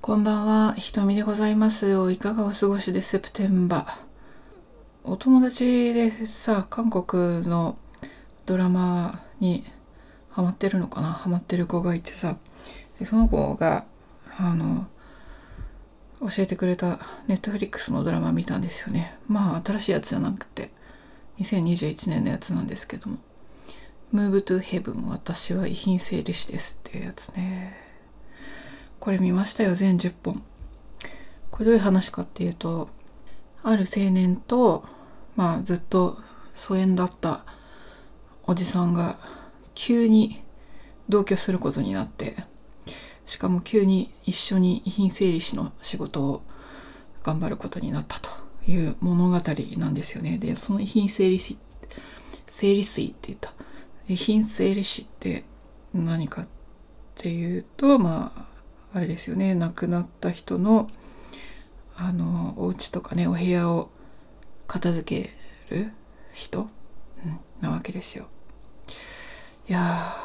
こんばんは、ひとみでございますよ。いかがお過ごしでセプテンバー。お友達でさ、韓国のドラマにハマってるのかなハマってる子がいてさ、でその子が、あの、教えてくれたネットフリックスのドラマ見たんですよね。まあ、新しいやつじゃなくて、2021年のやつなんですけども。Move to Heaven 私は遺品整理士ですっていうやつね。これ見ましたよ全10本。これどういう話かっていうとある青年とまあずっと疎遠だったおじさんが急に同居することになってしかも急に一緒に遺品整理士の仕事を頑張ることになったという物語なんですよね。でその遺品整理士整理水って言った。遺品整理士って何かっていうとまああれですよね。亡くなった人のあのお家とかねお部屋を片付ける人、うん、なわけですよ。いや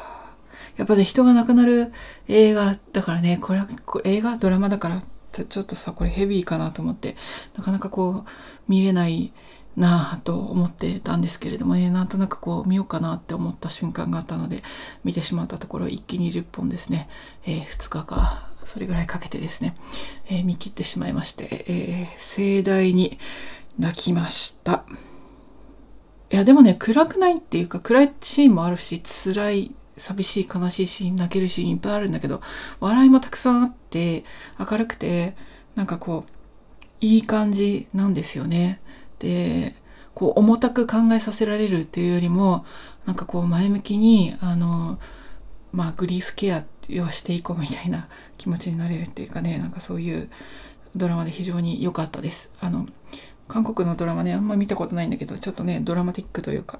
やっぱね人が亡くなる映画だからねこれは映画？ドラマだからちょっとさこれヘビーかなと思ってなかなかこう見れないなぁと思ってたんですけれどもねなんとなくこう見ようかなって思った瞬間があったので見てしまったところ一気に10本ですね、えー、2日か。それぐらいかけてですね、えー、見切ってしまいまして、えー、盛大に泣きました。いや、でもね、暗くないっていうか、暗いシーンもあるし、辛い、寂しい、悲しいシーン、泣けるシーンいっぱいあるんだけど、笑いもたくさんあって、明るくて、なんかこう、いい感じなんですよね。で、こう、重たく考えさせられるっていうよりも、なんかこう、前向きに、あの、まあ、グリーフケアをしていこうみたいな気持ちになれるっていうかねなんかそういうドラマで非常に良かったです。あの韓国のドラマねあんま見たことないんだけどちょっとねドラマティックというか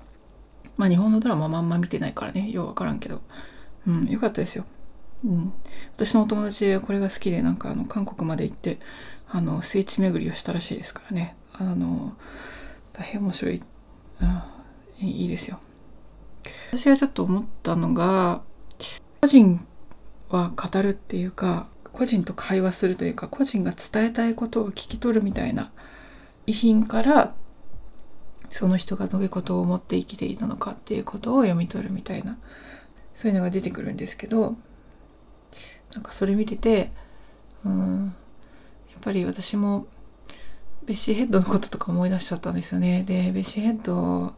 まあ日本のドラマはあんま見てないからねようわからんけど。うん良かったですよ。うん。私のお友達はこれが好きでなんかあの韓国まで行ってあの聖地巡りをしたらしいですからね。あの大変面白い。あいいですよ。私がちょっと思ったのが個人は語るっていうか個人と会話するというか個人が伝えたいことを聞き取るみたいな遺品からその人がどういうことを思って生きていたのかっていうことを読み取るみたいなそういうのが出てくるんですけどなんかそれ見ててうんやっぱり私もベッシーヘッドのこととか思い出しちゃったんですよね。で、ベッシーヘッド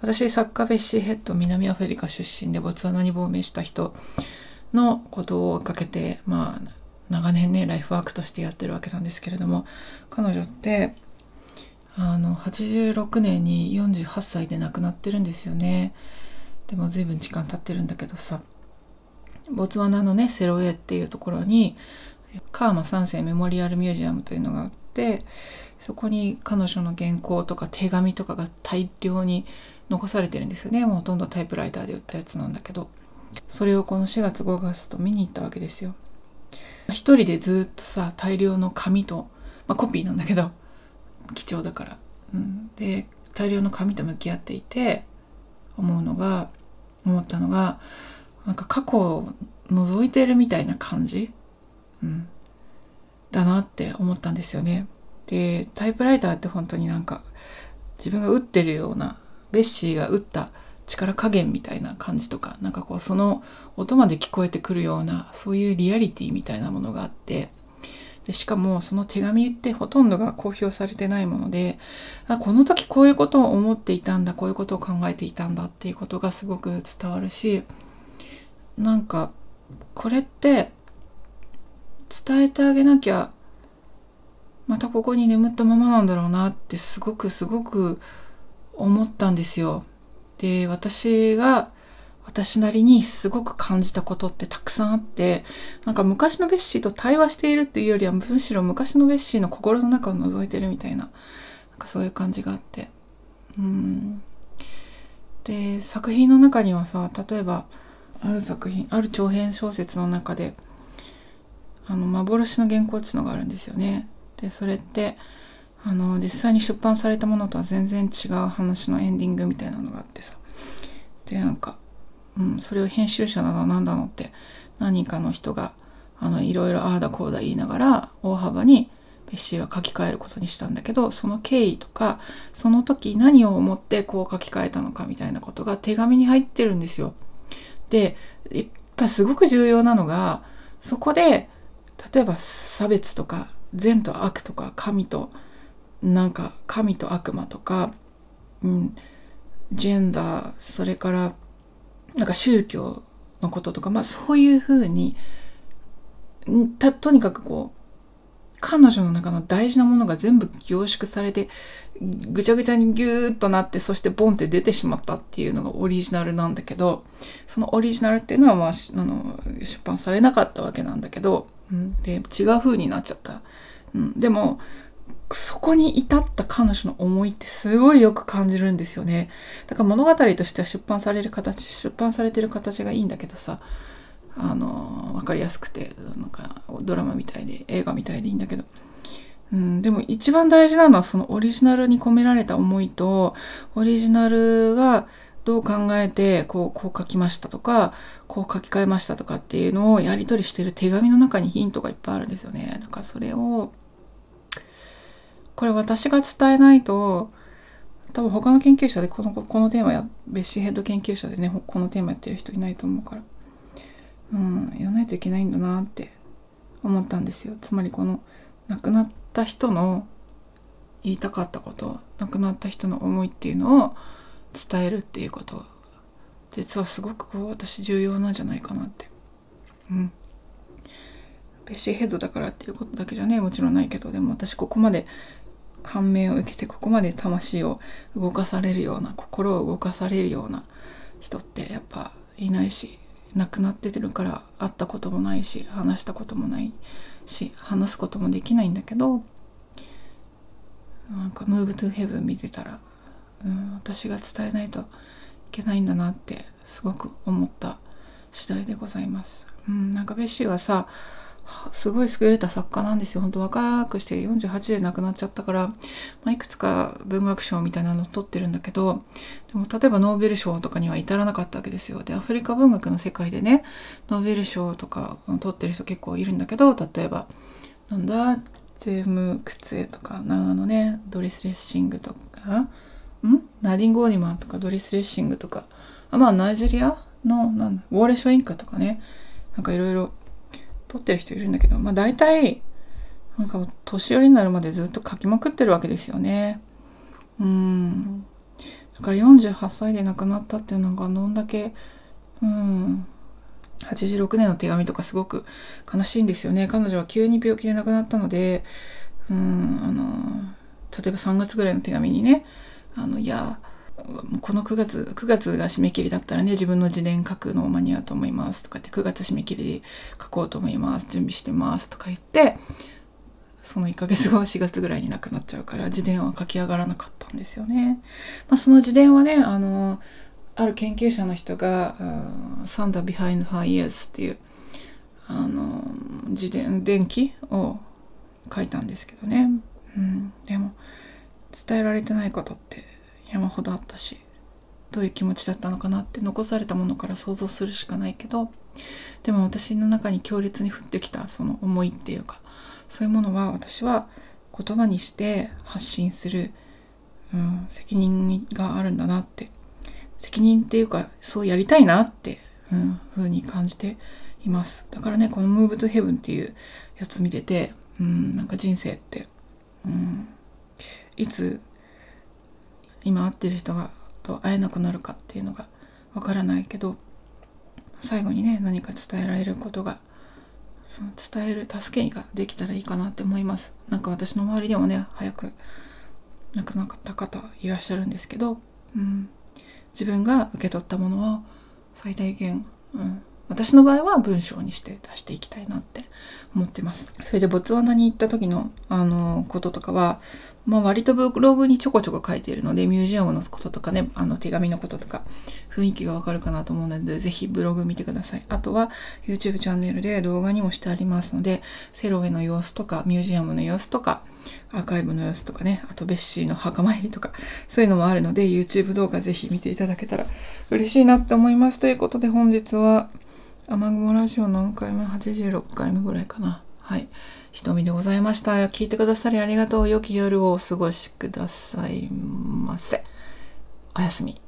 私、作家ベッシーヘッド、南アフリカ出身でボツワナに亡命した人のことを追いかけて、まあ、長年ね、ライフワークとしてやってるわけなんですけれども、彼女って、あの、86年に48歳で亡くなってるんですよね。でも随分時間経ってるんだけどさ、ボツワナのね、セロエっていうところに、カーマ3世メモリアルミュージアムというのがあって、そこに彼女の原稿とか手紙とかが大量に残されてるんですよね。もうほとんどタイプライターで売ったやつなんだけど。それをこの4月5月と見に行ったわけですよ。一人でずっとさ大量の紙と、まあ、コピーなんだけど貴重だから、うん、で大量の紙と向き合っていて思うのが思ったのがなんか過去を覗いてるみたいな感じ、うん、だなって思ったんですよね。でタイプライターって本当になんか自分が打ってるようなベッシーが打った力加減みたいな感じとかなんかこうその音まで聞こえてくるようなそういうリアリティみたいなものがあってでしかもその手紙ってほとんどが公表されてないものであこの時こういうことを思っていたんだこういうことを考えていたんだっていうことがすごく伝わるしなんかこれって伝えてあげなきゃまたここに眠ったままなんだろうなってすごくすごく思ったんですよ。で、私が私なりにすごく感じたことってたくさんあって、なんか昔のベッシーと対話しているっていうよりは、むしろ昔のベッシーの心の中を覗いてるみたいな、なんかそういう感じがあって。うん。で、作品の中にはさ、例えば、ある作品、ある長編小説の中で、あの、幻の原稿っていうのがあるんですよね。で、それって、あの実際に出版されたものとは全然違う話のエンディングみたいなのがあってさでなんか、うん、それを編集者なのなんだのって何かの人があのいろいろああだこうだ言いながら大幅にベッシーは書き換えることにしたんだけどその経緯とかその時何を思ってこう書き換えたのかみたいなことが手紙に入ってるんですよ。でやっぱすごく重要なのがそこで例えば差別とか善と悪とか神となんか神と悪魔とか、うん、ジェンダーそれからなんか宗教のこととかまあそういうふうにたとにかくこう彼女の中の大事なものが全部凝縮されてぐちゃぐちゃにギューッとなってそしてボンって出てしまったっていうのがオリジナルなんだけどそのオリジナルっていうのは、まあ、あの出版されなかったわけなんだけど、うん、で違う風になっちゃった、うん、でもそこに至った彼女の思いってすごいよく感じるんですよね。だから物語としては出版される形出版されてる形がいいんだけどさあの分かりやすくてなんかドラマみたいで映画みたいでいいんだけど、うん、でも一番大事なのはそのオリジナルに込められた思いとオリジナルがどう考えてこうこう書きましたとかこう書き換えましたとかっていうのをやり取りしてる手紙の中にヒントがいっぱいあるんですよね。だからそれをこれ私が伝えないと多分他の研究者でこのこのテーマやベッシーヘッド研究者でねこのテーマやってる人いないと思うからうんやらないといけないんだなって思ったんですよ。つまりこの亡くなった人の言いたかったこと亡くなった人の思いっていうのを伝えるっていうこと実はすごくこう私重要なんじゃないかなって。うん。ベッシーヘッドだからっていうことだけじゃねもちろんないけどでも私ここまで感銘を受けてここまで魂を動かされるような心を動かされるような人ってやっぱいないし亡くなっててるから会ったこともないし話したこともないし話すこともできないんだけどなんか「ムーブ・トゥ・ヘブン」見てたら、うん、私が伝えないといけないんだなってすごく思った次第でございます。うん、なんかベッシーはさすごい優れた作家なんですよ。本当若くして48で亡くなっちゃったから、まあ、いくつか文学賞みたいなのを取ってるんだけど、でも例えばノーベル賞とかには至らなかったわけですよ。で、アフリカ文学の世界でね、ノーベル賞とか取ってる人結構いるんだけど、例えば、なんだ、ジェーム・クツエとか、長野ね、ドリス・レッシングとか、ん？ナディン・ゴーニマンとかドリス・レッシングとか、あまあナイジェリアのなんだウォーレショインカとかね、なんかいろいろ撮ってる人いるんだけど、まあ大体、なんか年寄りになるまでずっと書きまくってるわけですよね。うん。だから48歳で亡くなったっていうのがどんだけ、うん、86年の手紙とかすごく悲しいんですよね。彼女は急に病気で亡くなったので、うん、あの、例えば3月ぐらいの手紙にね、あの、いや、この9月、9月が締め切りだったらね、自分の自伝書くの間に合うと思いますとか言って、9月締め切り書こうと思います、準備してますとか言って、その1ヶ月後は4月ぐらいになくなっちゃうから、自伝は書き上がらなかったんですよね。まあ、その自伝はね、あの、ある研究者の人が、 Thunder Behind Her Ears っていう、あの、自伝、電気を書いたんですけどね。うん、でも、伝えられてないことって山ほどあったしどういう気持ちだったのかなって残されたものから想像するしかないけどでも私の中に強烈に降ってきたその思いっていうかそういうものは私は言葉にして発信する、うん、責任があるんだなって責任っていうかそうやりたいなって、うん、風に感じています。だからねこの「Move to Heaven」っていうやつ見てて、うん、なんか人生って、うん、いつ今会ってる人がと会えなくなるかっていうのがわからないけど最後にね何か伝えられることがその伝える助けができたらいいかなって思います。なんか私の周りでもね早く亡くなった方いらっしゃるんですけど、うん、自分が受け取ったものを最大限、うん、私の場合は文章にして出していきたいなって思ってます。それでボツワナに行った時のあのこととかは、まあ割とブログにちょこちょこ書いているので、ミュージアムのこととかね、あの手紙のこととか、雰囲気がわかるかなと思うので、ぜひブログ見てください。あとは YouTube チャンネルで動画にもしてありますので、セロウェの様子とか、ミュージアムの様子とか、アーカイブの様子とかね、あとベッシーの墓参りとか、そういうのもあるので、YouTube 動画ぜひ見ていただけたら嬉しいなって思います。ということで本日は、雨雲ラジオ何回目 ?86 回目ぐらいかな。はい。瞳でございました。聞いてくださりありがとう。良き夜をお過ごしくださいませ。おやすみ。